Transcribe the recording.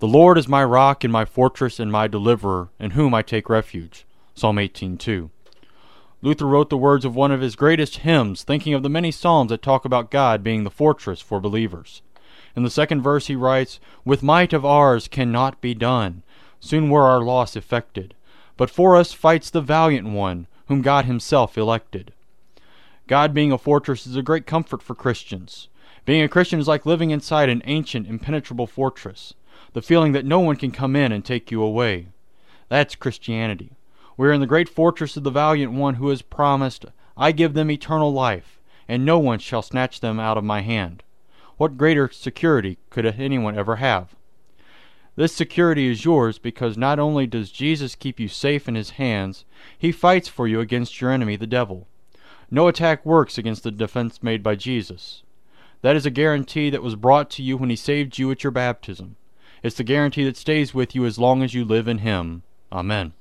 The Lord is my rock and my fortress and my deliverer, in whom I take refuge. Psalm 18:2. Luther wrote the words of one of his greatest hymns, thinking of the many psalms that talk about God being the fortress for believers. In the second verse he writes, With might of ours cannot be done, soon were our loss effected. But for us fights the valiant one, whom God himself elected. God being a fortress is a great comfort for Christians. Being a Christian is like living inside an ancient, impenetrable fortress the feeling that no one can come in and take you away. That's Christianity. We are in the great fortress of the valiant one who has promised, I give them eternal life, and no one shall snatch them out of my hand. What greater security could anyone ever have? This security is yours because not only does Jesus keep you safe in his hands, he fights for you against your enemy, the devil. No attack works against the defense made by Jesus. That is a guarantee that was brought to you when he saved you at your baptism. It's the guarantee that stays with you as long as you live in Him. Amen.